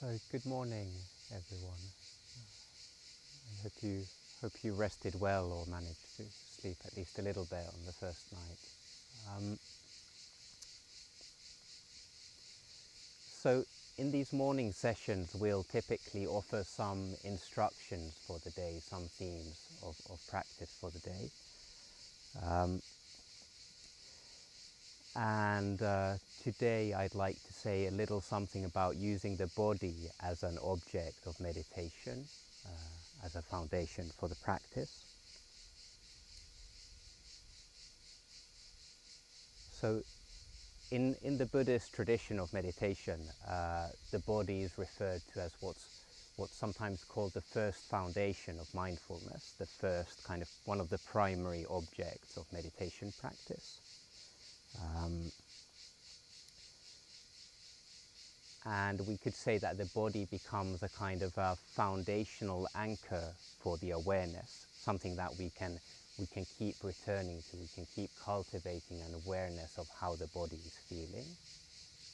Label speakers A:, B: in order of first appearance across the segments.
A: So good morning, everyone. I hope you hope you rested well or managed to sleep at least a little bit on the first night. Um, so in these morning sessions, we'll typically offer some instructions for the day, some themes of, of practice for the day. Um, and uh, today I'd like to say a little something about using the body as an object of meditation, uh, as a foundation for the practice. So, in, in the Buddhist tradition of meditation, uh, the body is referred to as what's, what's sometimes called the first foundation of mindfulness, the first kind of one of the primary objects of meditation practice. Um, and we could say that the body becomes a kind of a foundational anchor for the awareness, something that we can we can keep returning to, we can keep cultivating an awareness of how the body is feeling.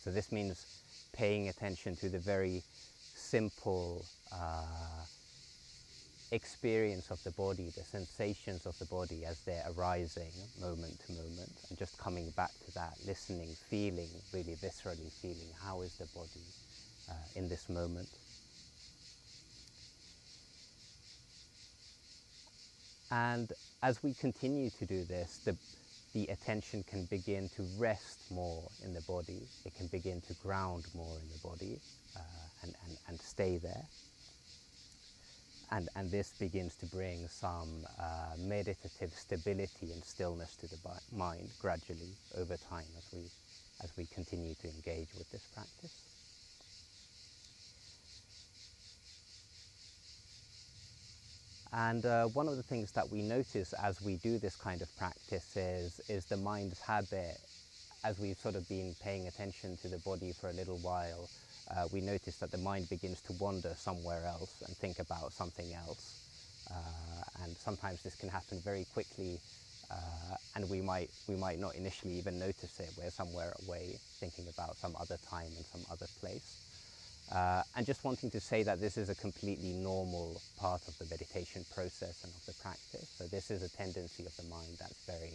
A: So this means paying attention to the very simple uh, experience of the body, the sensations of the body as they're arising moment to moment, and just coming back to that, listening, feeling, really viscerally feeling how is the body uh, in this moment. And as we continue to do this, the, the attention can begin to rest more in the body, it can begin to ground more in the body uh, and, and, and stay there and, and this begins to bring some uh, meditative stability and stillness to the mind gradually over time as we, as we continue to engage with this practice. And uh, one of the things that we notice as we do this kind of practice is, is the mind's habit, as we've sort of been paying attention to the body for a little while, uh, we notice that the mind begins to wander somewhere else and think about something else. Uh, and sometimes this can happen very quickly uh, and we might, we might not initially even notice it. We're somewhere away thinking about some other time and some other place. Uh, and just wanting to say that this is a completely normal part of the meditation process and of the practice. So this is a tendency of the mind that's very,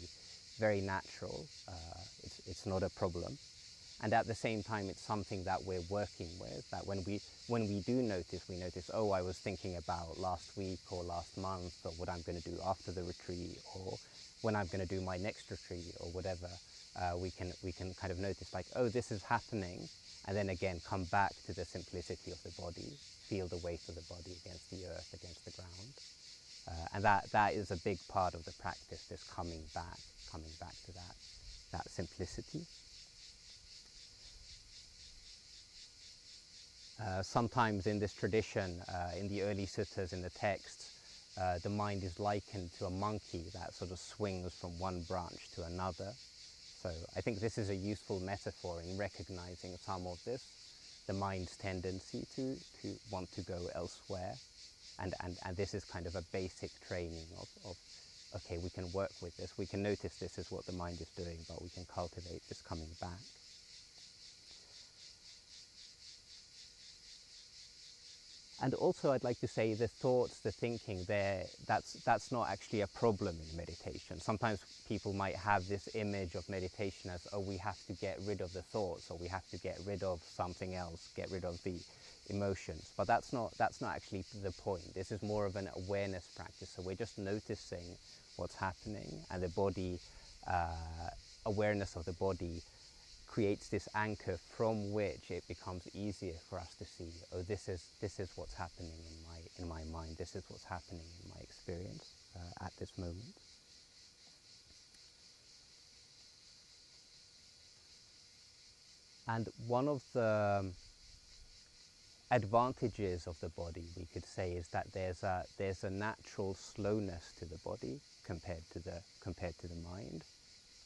A: very natural. Uh, it's, it's not a problem and at the same time it's something that we're working with that when we when we do notice we notice oh i was thinking about last week or last month or what i'm going to do after the retreat or when i'm going to do my next retreat or whatever uh, we can we can kind of notice like oh this is happening and then again come back to the simplicity of the body feel the weight of the body against the earth against the ground. Uh, and that that is a big part of the practice this coming back coming back to that that simplicity Uh, sometimes in this tradition, uh, in the early suttas, in the texts, uh, the mind is likened to a monkey that sort of swings from one branch to another. So I think this is a useful metaphor in recognizing some of this, the mind's tendency to, to want to go elsewhere. And, and, and this is kind of a basic training of, of, okay, we can work with this, we can notice this is what the mind is doing, but we can cultivate this coming back. And also I'd like to say the thoughts, the thinking there, that's, that's not actually a problem in meditation. Sometimes people might have this image of meditation as, oh, we have to get rid of the thoughts or we have to get rid of something else, get rid of the emotions. But that's not, that's not actually the point. This is more of an awareness practice. So we're just noticing what's happening and the body, uh, awareness of the body creates this anchor from which it becomes easier for us to see, oh, this is, this is what's happening in my, in my mind, this is what's happening in my experience uh, at this moment. And one of the advantages of the body, we could say, is that there's a, there's a natural slowness to the body compared to the, compared to the mind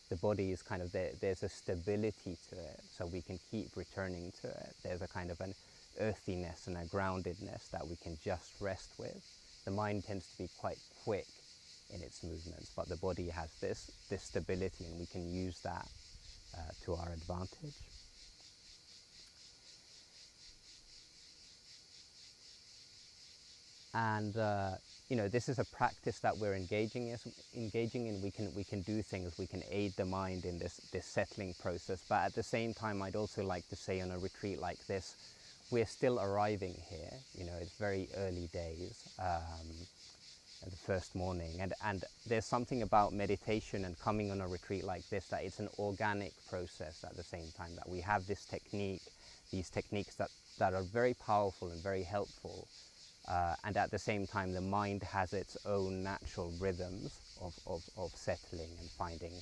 A: the body is kind of there, there's a stability to it, so we can keep returning to it. There's a kind of an earthiness and a groundedness that we can just rest with. The mind tends to be quite quick in its movements, but the body has this, this stability and we can use that uh, to our advantage. and uh, you know this is a practice that we're engaging is engaging in. We can we can do things. We can aid the mind in this this settling process. But at the same time I'd also like to say on a retreat like this we're still arriving here. You know it's very early days um, the first morning. And and there's something about meditation and coming on a retreat like this that it's an organic process at the same time that we have this technique these techniques that that are very powerful and very helpful uh, and at the same time, the mind has its own natural rhythms of, of, of settling and finding,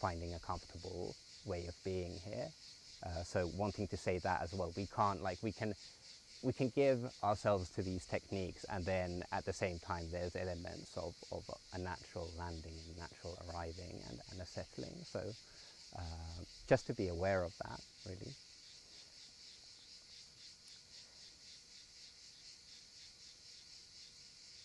A: finding a comfortable way of being here. Uh, so wanting to say that as well, we can't like we can we can give ourselves to these techniques and then at the same time there's elements of, of a natural landing and natural arriving and, and a settling. So uh, just to be aware of that really.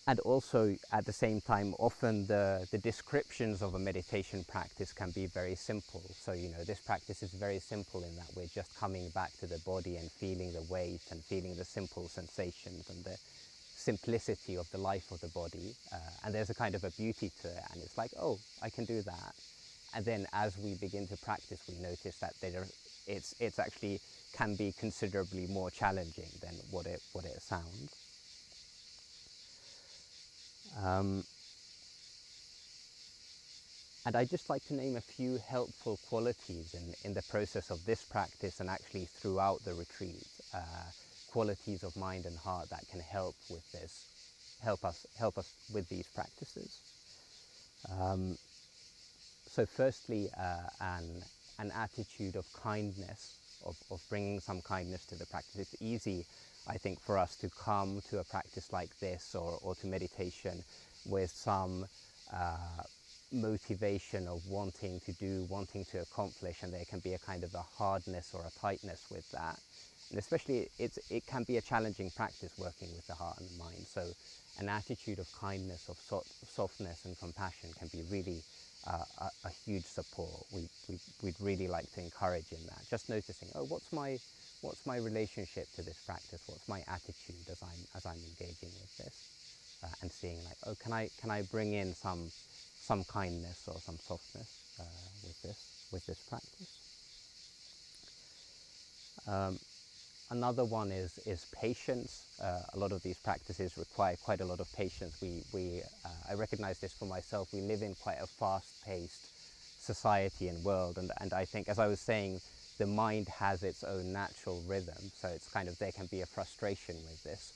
A: And also at the same time often the, the descriptions of a meditation practice can be very simple. So you know this practice is very simple in that we're just coming back to the body and feeling the weight and feeling the simple sensations and the simplicity of the life of the body. Uh, and there's a kind of a beauty to it. And it's like oh I can do that. And then as we begin to practice we notice that there it's it's actually can be considerably more challenging than what it what it sounds um, and I'd just like to name a few helpful qualities in, in the process of this practice and actually throughout the retreat, uh, qualities of mind and heart that can help with this, help us, help us with these practices. Um, so firstly, uh, an, an attitude of kindness, of, of bringing some kindness to the practice. It's easy I think for us to come to a practice like this or, or to meditation with some uh, motivation of wanting to do, wanting to accomplish, and there can be a kind of a hardness or a tightness with that. And especially it's, it can be a challenging practice working with the heart and the mind. So an attitude of kindness, of so softness and compassion can be really uh, a, a, huge support. We, we, we'd really like to encourage in that. Just noticing, oh, what's my, what's my relationship to this practice? What's my attitude as I'm as I'm engaging with this, uh, and seeing like, oh, can I can I bring in some some kindness or some softness uh, with this with this practice? Um, another one is is patience. Uh, a lot of these practices require quite a lot of patience. We we uh, I recognize this for myself. We live in quite a fast-paced society and world, and and I think, as I was saying the mind has its own natural rhythm. So it's kind of, there can be a frustration with this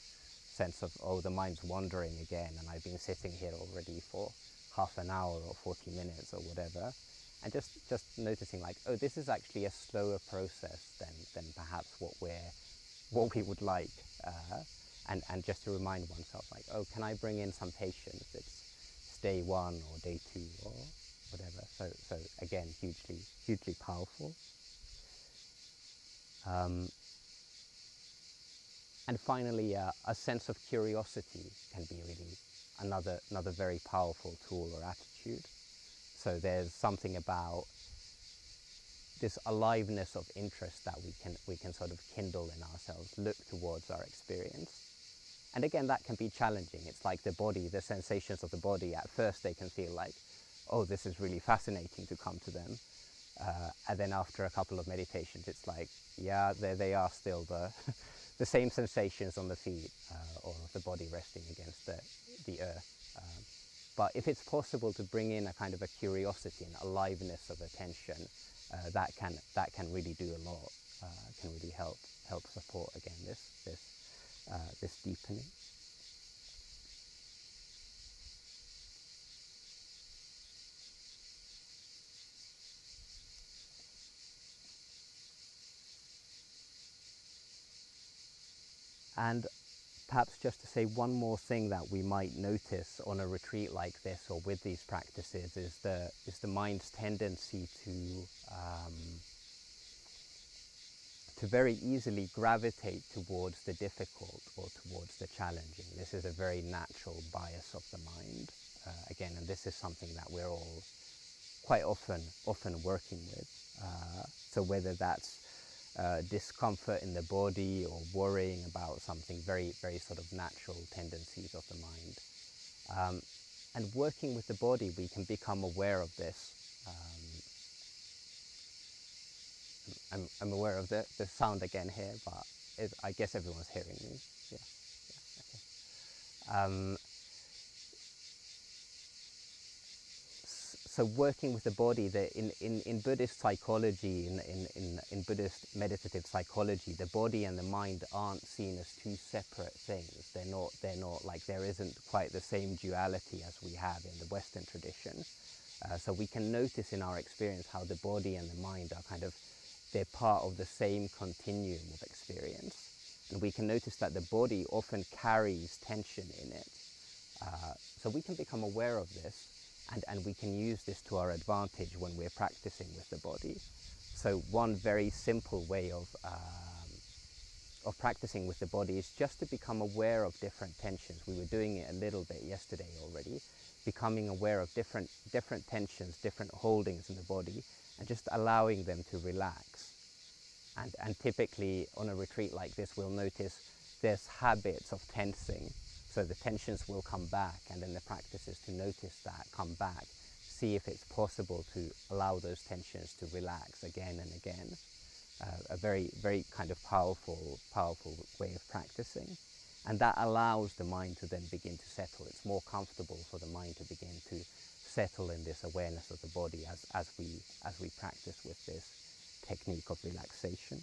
A: sense of, oh, the mind's wandering again, and I've been sitting here already for half an hour or 40 minutes or whatever. And just, just noticing like, oh, this is actually a slower process than, than perhaps what we're, what we would like. Uh, and, and just to remind oneself like, oh, can I bring in some patience? It's day one or day two or whatever. So, so again, hugely, hugely powerful. Um, and finally, uh, a sense of curiosity can be really another, another very powerful tool or attitude. So there's something about this aliveness of interest that we can, we can sort of kindle in ourselves, look towards our experience. And again, that can be challenging. It's like the body, the sensations of the body. At first, they can feel like, oh, this is really fascinating to come to them. Uh, and then after a couple of meditations, it's like, yeah, they, they are still the, the same sensations on the feet uh, or the body resting against the, the earth. Um, but if it's possible to bring in a kind of a curiosity and aliveness of attention, uh, that can that can really do a lot. Uh, can really help help support again this this uh, this deepening. And perhaps just to say one more thing that we might notice on a retreat like this or with these practices is the, is the mind's tendency to, um, to very easily gravitate towards the difficult or towards the challenging. This is a very natural bias of the mind. Uh, again, and this is something that we're all quite often, often working with. Uh, so whether that's uh, discomfort in the body or worrying about something very, very sort of natural tendencies of the mind. Um, and working with the body, we can become aware of this. Um, I'm, I'm aware of the, the sound again here, but it, I guess everyone's hearing me. Yeah, yeah okay. Um, so working with the body, the, in, in, in Buddhist psychology, in, in, in, Buddhist meditative psychology, the body and the mind aren't seen as two separate things. They're not, they're not like there isn't quite the same duality as we have in the Western tradition. Uh, so we can notice in our experience how the body and the mind are kind of, they're part of the same continuum of experience. And we can notice that the body often carries tension in it. Uh, so we can become aware of this and, and we can use this to our advantage when we're practicing with the body. So one very simple way of, um, of practicing with the body is just to become aware of different tensions. We were doing it a little bit yesterday already, becoming aware of different, different tensions, different holdings in the body, and just allowing them to relax. And, and typically on a retreat like this, we'll notice there's habits of tensing so the tensions will come back, and then the practice is to notice that, come back, see if it's possible to allow those tensions to relax again and again. Uh, a very, very kind of powerful, powerful way of practicing. And that allows the mind to then begin to settle. It's more comfortable for the mind to begin to settle in this awareness of the body as, as, we, as we practice with this technique of relaxation.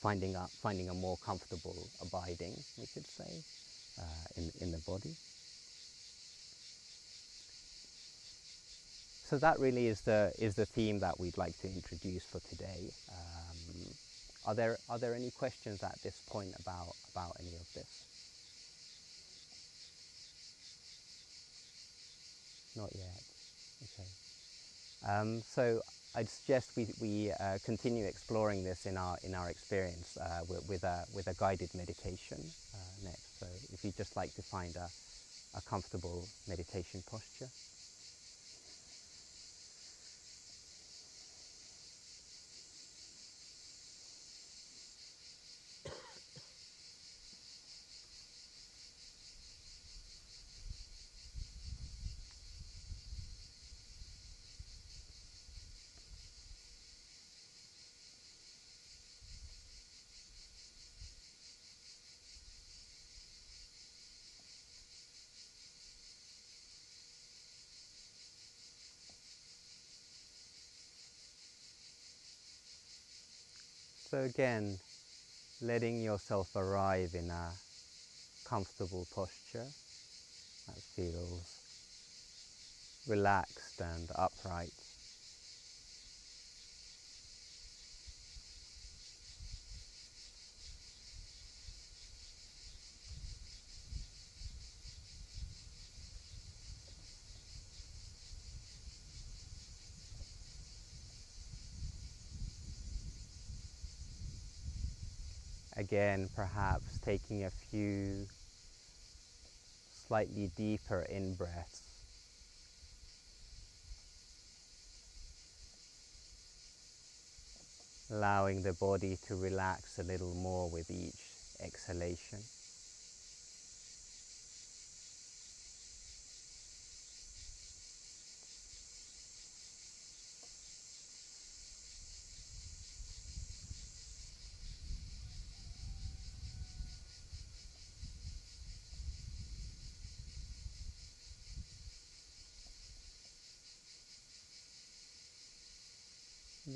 A: Finding a, finding a more comfortable abiding, we could say in, in the body. So that really is the, is the theme that we'd like to introduce for today. Um, are, there, are there any questions at this point about, about any of this? Not yet. Okay. Um, so I'd suggest we, we uh, continue exploring this in our, in our experience uh, with, with, a, with a guided meditation uh, next. So if you'd just like to find a, a comfortable meditation posture. So again, letting yourself arrive in a comfortable posture that feels relaxed and upright. Again, perhaps taking a few slightly deeper in breaths. Allowing the body to relax a little more with each exhalation.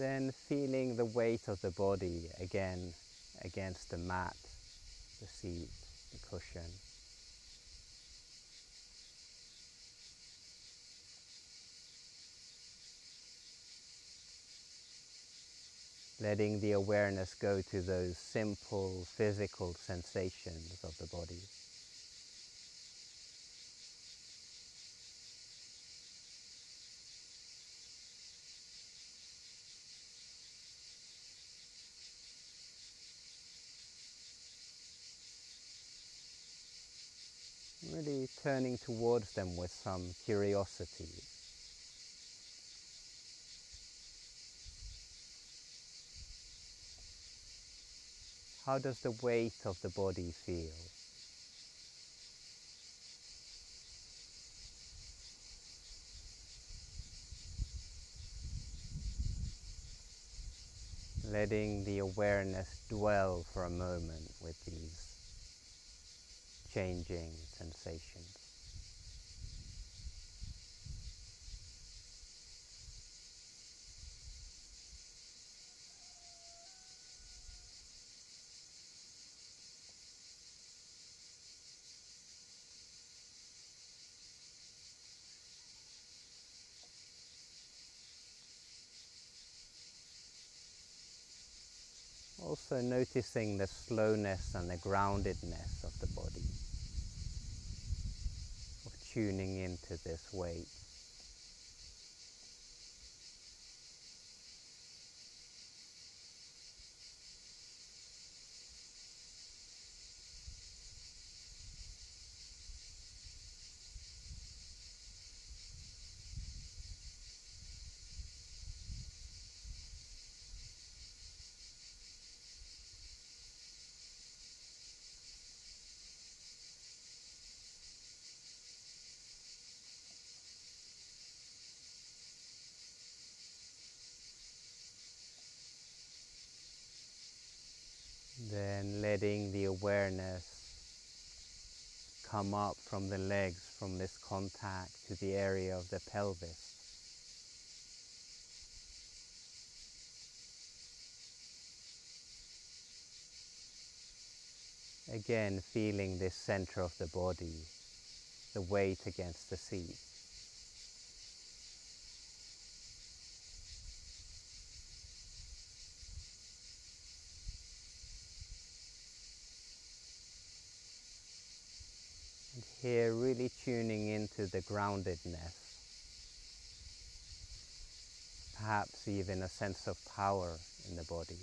A: Then feeling the weight of the body again against the mat, the seat, the cushion. Letting the awareness go to those simple physical sensations of the body. Turning towards them with some curiosity. How does the weight of the body feel? letting the awareness dwell for a moment with these changing sensations. Also noticing the slowness and the groundedness of the body, of tuning into this weight. Letting the awareness come up from the legs from this contact to the area of the pelvis. Again, feeling this center of the body, the weight against the seat. Here, really tuning into the groundedness, perhaps even a sense of power in the body.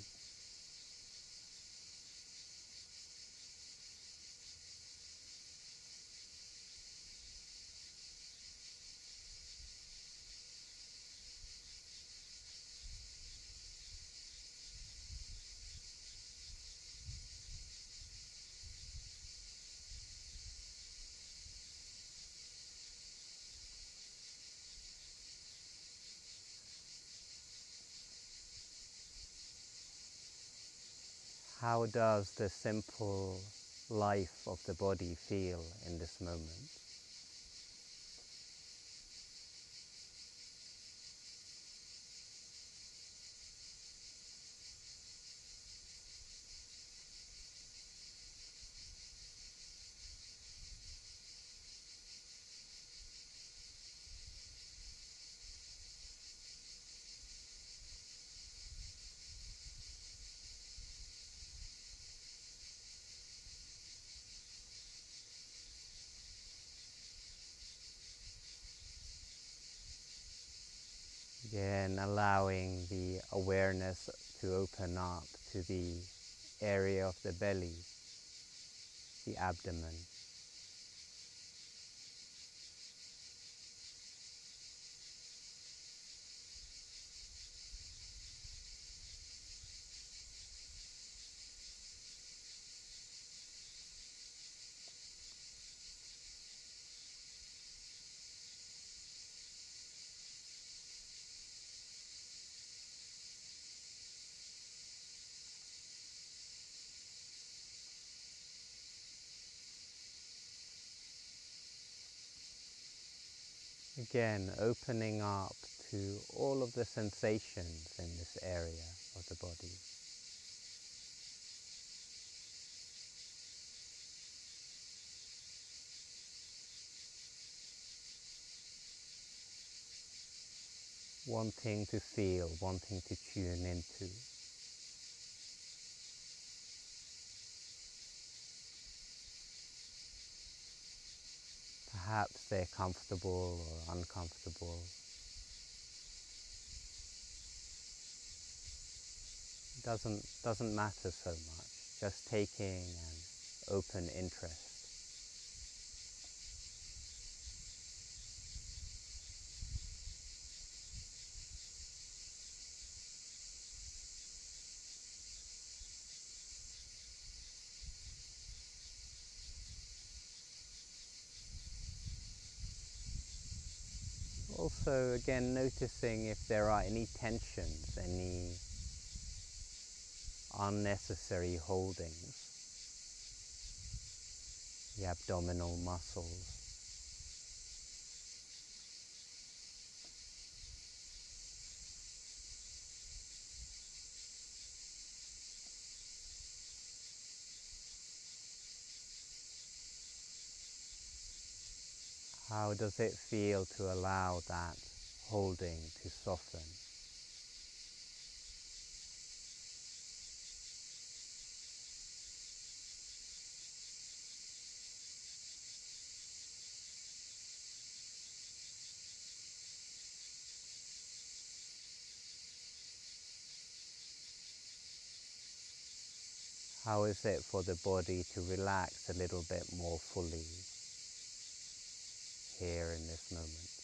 A: How does the simple life of the body feel in this moment? Awareness to open up to the area of the belly, the abdomen. Again, opening up to all of the sensations in this area of the body. Wanting to feel, wanting to tune into. Perhaps they're comfortable or uncomfortable. Doesn't doesn't matter so much. Just taking an open interest. Again noticing if there are any tensions, any unnecessary holdings, the abdominal muscles. How does it feel to allow that holding to soften? How is it for the body to relax a little bit more fully here in this moment?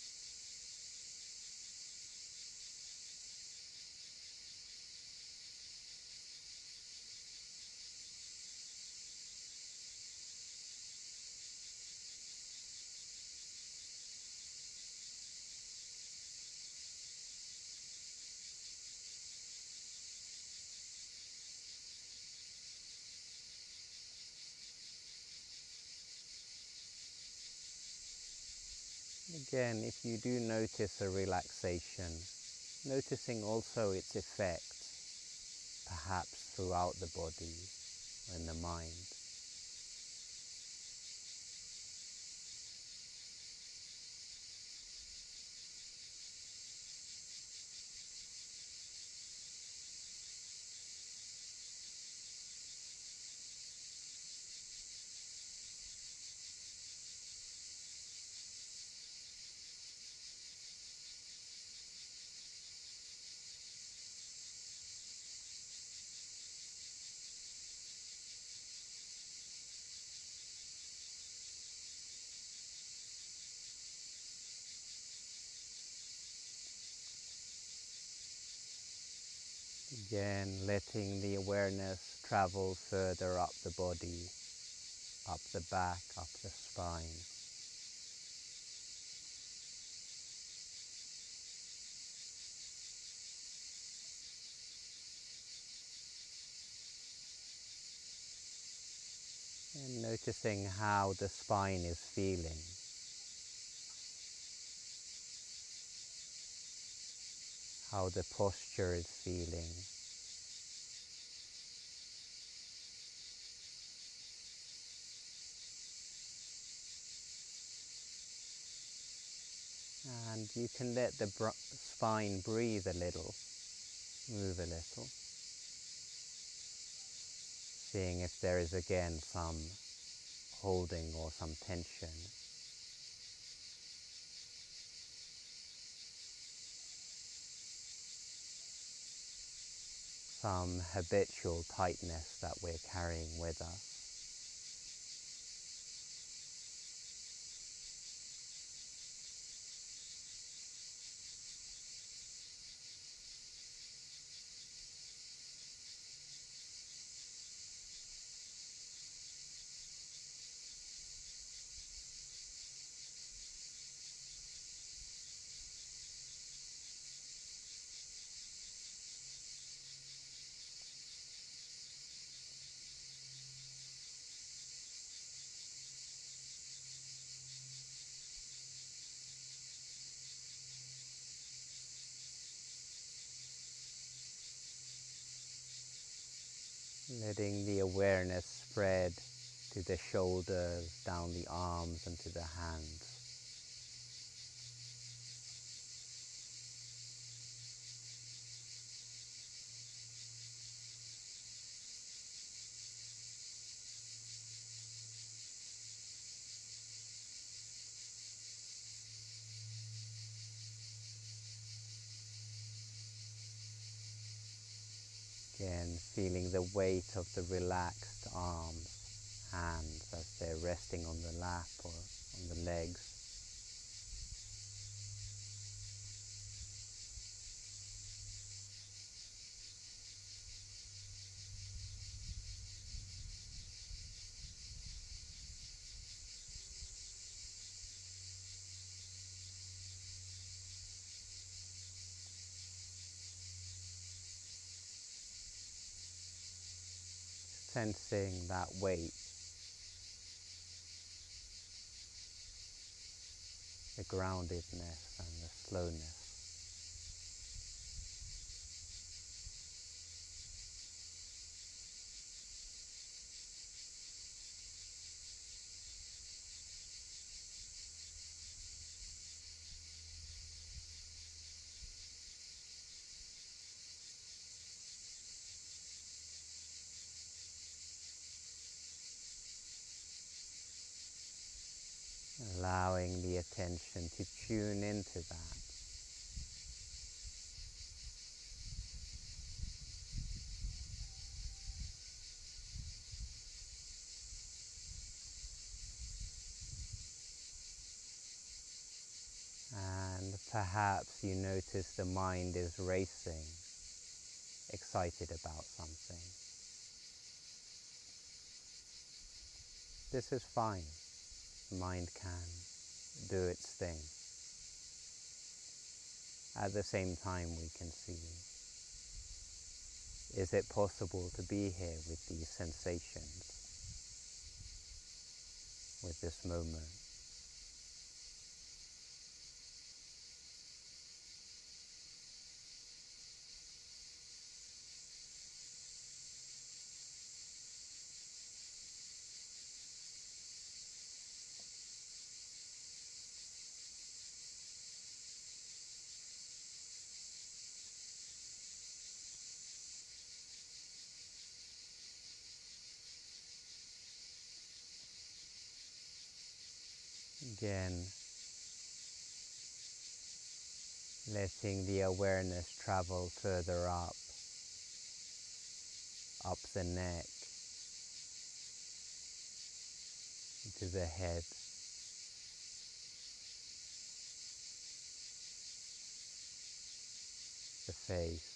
A: Again, if you do notice a relaxation, noticing also its effect, perhaps throughout the body and the mind. Again, letting the awareness travel further up the body, up the back, up the spine. And noticing how the spine is feeling. How the posture is feeling. And you can let the spine breathe a little, move a little, seeing if there is again some holding or some tension. Some habitual tightness that we're carrying with us. Again, feeling the weight of the relaxed arms, hands as they're resting on the lap or on the legs. sensing that weight the groundedness and the slowness. Attention to tune into that. And perhaps you notice the mind is racing, excited about something. This is fine The mind can do its thing. At the same time, we can see is it possible to be here with these sensations, with this moment? Again, letting the awareness travel further up, up the neck, into the head. The face.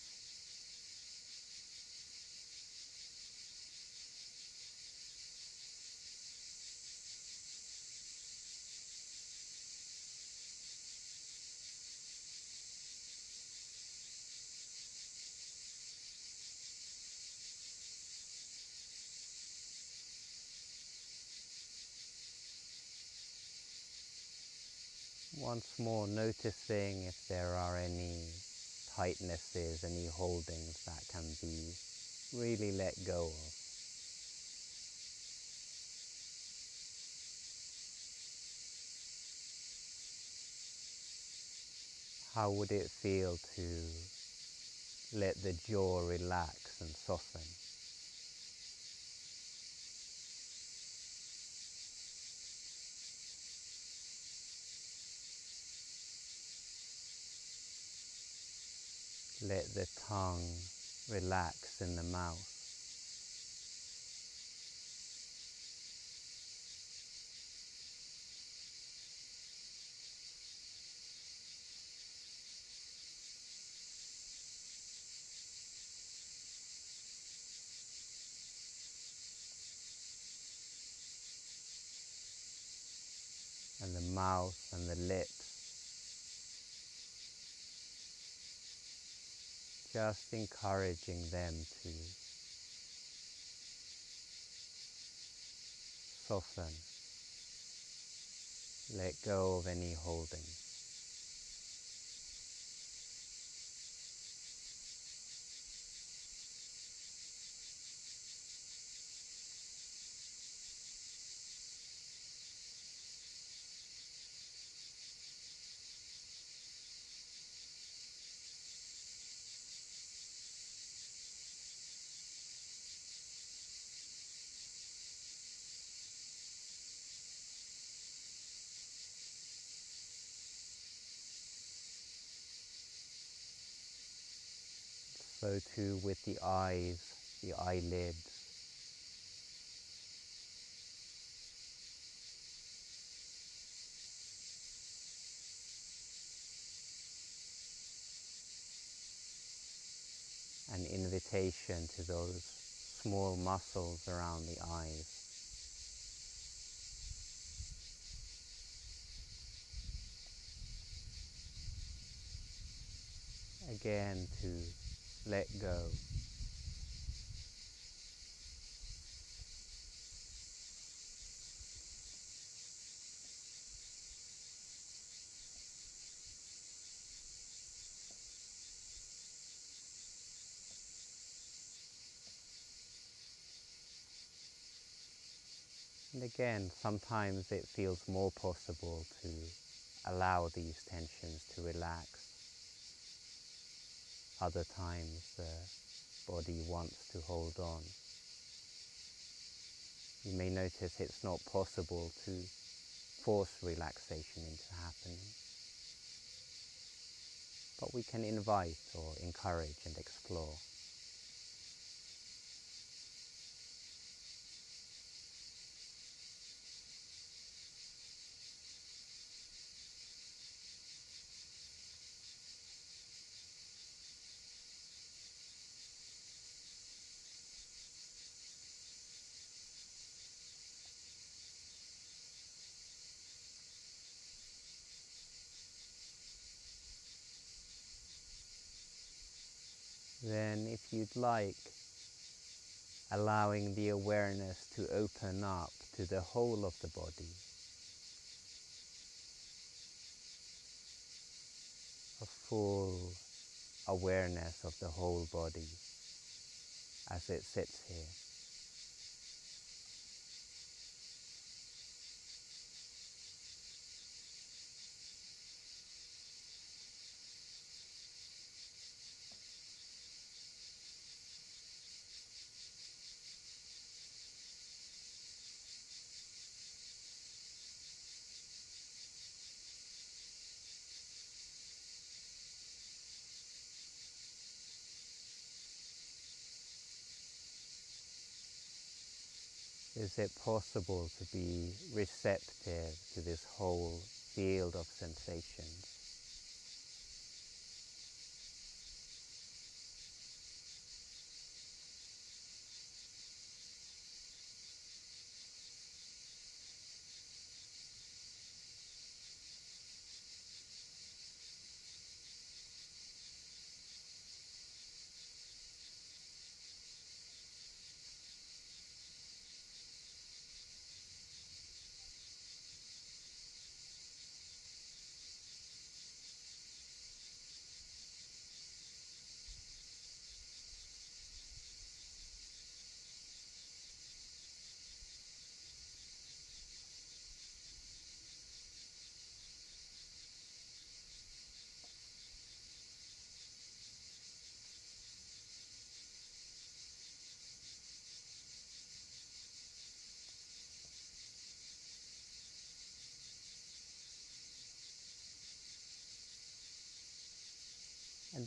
A: Once more noticing if there are any tightnesses, any holdings that can be really let go of. How would it feel to let the jaw relax and soften? Let the tongue relax in the mouth. and the mouth and the lips just encouraging them to soften, let go of any holding. So too with the eyes, the eyelids. An invitation to those small muscles around the eyes. Again to let go. And again, sometimes it feels more possible to allow these tensions to relax other times the body wants to hold on. You may notice it's not possible to force relaxation into happening. But we can invite or encourage and explore. Like, allowing the awareness to open up to the whole of the body. A full awareness of the whole body as it sits here. Is it possible to be receptive to this whole field of sensations?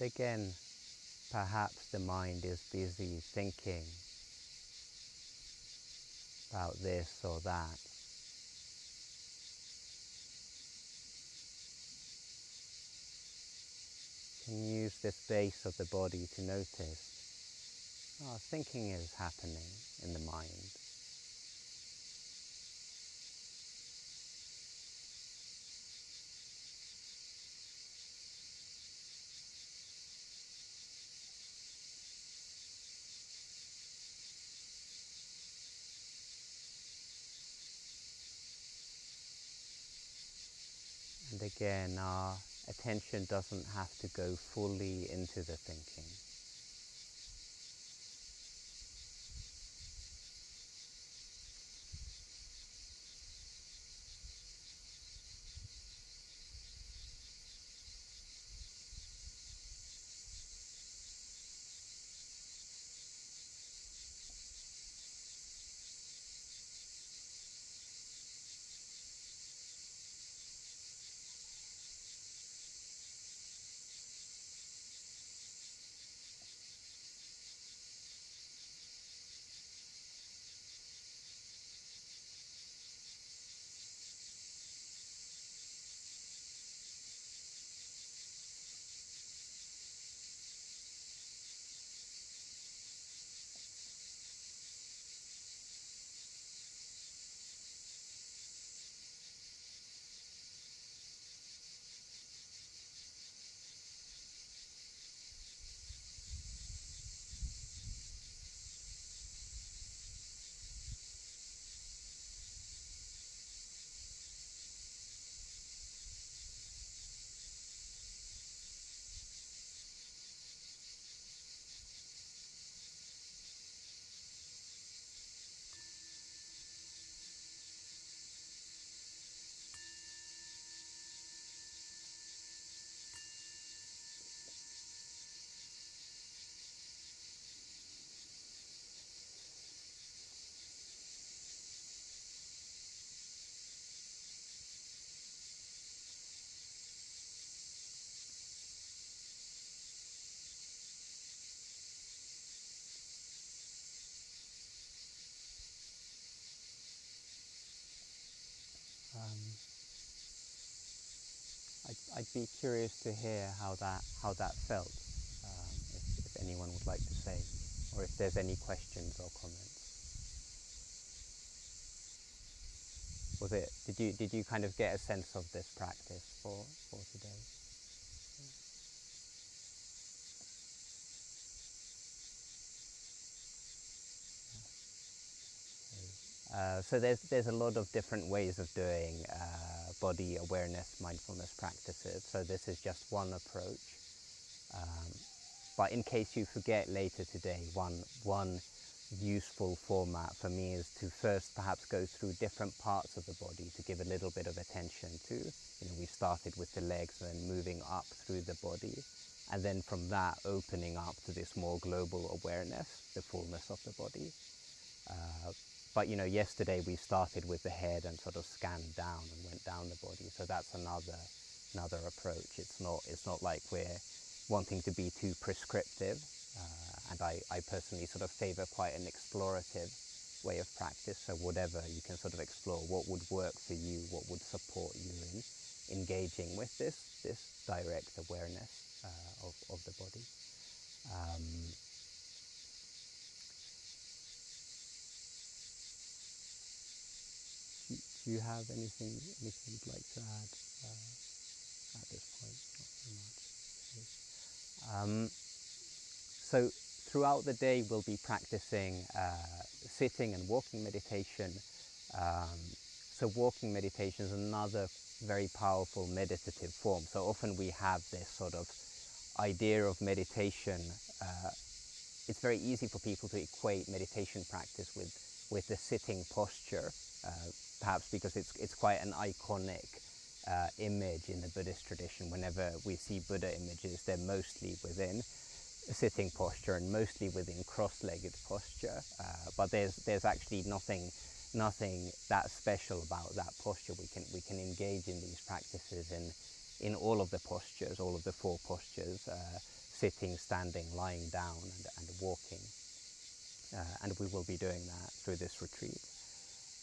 A: And again, perhaps the mind is busy thinking about this or that. can use the space of the body to notice oh, thinking is happening in the mind. Again, our attention doesn't have to go fully into the thinking. Um, I'd, I'd be curious to hear how that how that felt. Um, if, if anyone would like to say, or if there's any questions or comments. Was it? Did you did you kind of get a sense of this practice for for today? Uh, so there's there's a lot of different ways of doing uh, body awareness mindfulness practices. So this is just one approach. Um, but in case you forget later today, one one useful format for me is to first perhaps go through different parts of the body to give a little bit of attention to. You know, we started with the legs and then moving up through the body, and then from that opening up to this more global awareness, the fullness of the body. Uh, but you know, yesterday we started with the head and sort of scanned down and went down the body. So that's another another approach. It's not it's not like we're wanting to be too prescriptive. Uh, and I, I personally sort of favor quite an explorative way of practice. So whatever you can sort of explore, what would work for you, what would support you in engaging with this this direct awareness uh, of of the body. Um, do you have anything anything you'd like to add uh, at this point? Not so much. Um, so throughout the day, we'll be practicing uh, sitting and walking meditation. Um, so walking meditation is another very powerful meditative form. So often we have this sort of idea of meditation. Uh, it's very easy for people to equate meditation practice with with the sitting posture. Uh, perhaps because it's, it's quite an iconic uh, image in the Buddhist tradition. Whenever we see Buddha images, they're mostly within a sitting posture and mostly within cross-legged posture. Uh, but there's there's actually nothing nothing that special about that posture. We can we can engage in these practices in in all of the postures, all of the four postures: uh, sitting, standing, lying down, and, and walking. Uh, and we will be doing that through this retreat.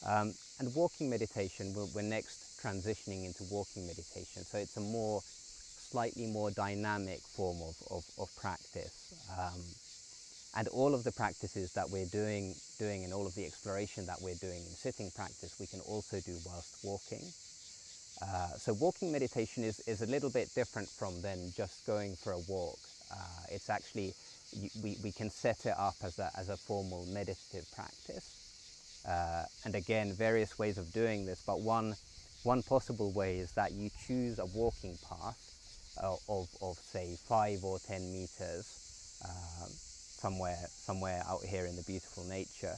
A: Um, and walking meditation, we're, we're, next transitioning into walking meditation. So it's a more, slightly more dynamic form of, of, of practice. Um, and all of the practices that we're doing, doing and all of the exploration that we're doing in sitting practice, we can also do whilst walking. Uh, so walking meditation is, is a little bit different from then just going for a walk. Uh, it's actually, we, we can set it up as a, as a formal meditative practice. Uh, and again, various ways of doing this, but one, one possible way is that you choose a walking path uh, of, of, say, five or 10 meters um, somewhere, somewhere out here in the beautiful nature.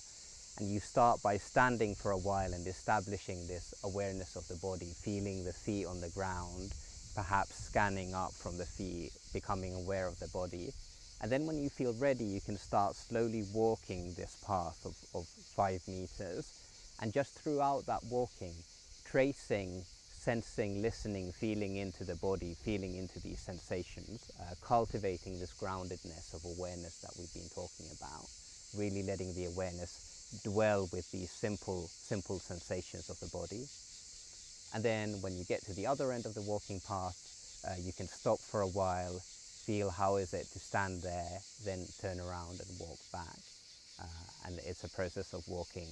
A: And you start by standing for a while and establishing this awareness of the body, feeling the feet on the ground, perhaps scanning up from the feet, becoming aware of the body. And then when you feel ready, you can start slowly walking this path of, of five meters. And just throughout that walking, tracing, sensing, listening, feeling into the body, feeling into these sensations, uh, cultivating this groundedness of awareness that we've been talking about, really letting the awareness dwell with these simple, simple sensations of the body. And then when you get to the other end of the walking path, uh, you can stop for a while, feel how is it to stand there, then turn around and walk back. Uh, and it's a process of walking,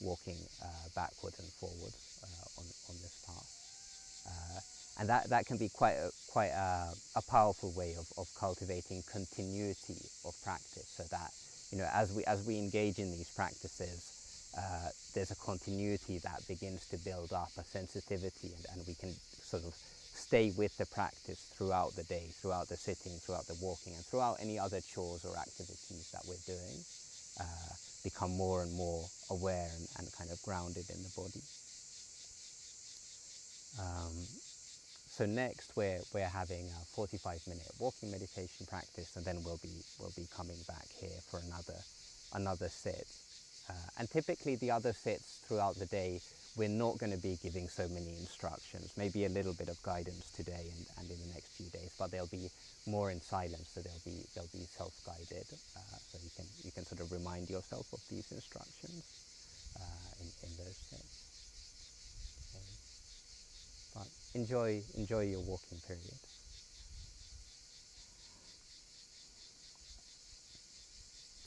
A: walking uh, backward and forward uh, on, on this path. Uh, and that, that can be quite a, quite a, a powerful way of, of cultivating continuity of practice so that you know, as we, as we engage in these practices, uh, there's a continuity that begins to build up, a sensitivity, and, and we can sort of stay with the practice throughout the day, throughout the sitting, throughout the walking, and throughout any other chores or activities that we're doing, uh, become more and more aware and, and, kind of grounded in the body. Um, so next we're, we're having a 45 minute walking meditation practice and then we'll be, we'll be coming back here for another, another sit. Uh, and typically the other sits throughout the day we're not going to be giving so many instructions, maybe a little bit of guidance today and, and in the next few days, but they'll be more in silence, so they'll be, they'll be self-guided, uh, so you can, you can sort of remind yourself of these instructions uh, in, in those days. Okay. enjoy, enjoy your walking period.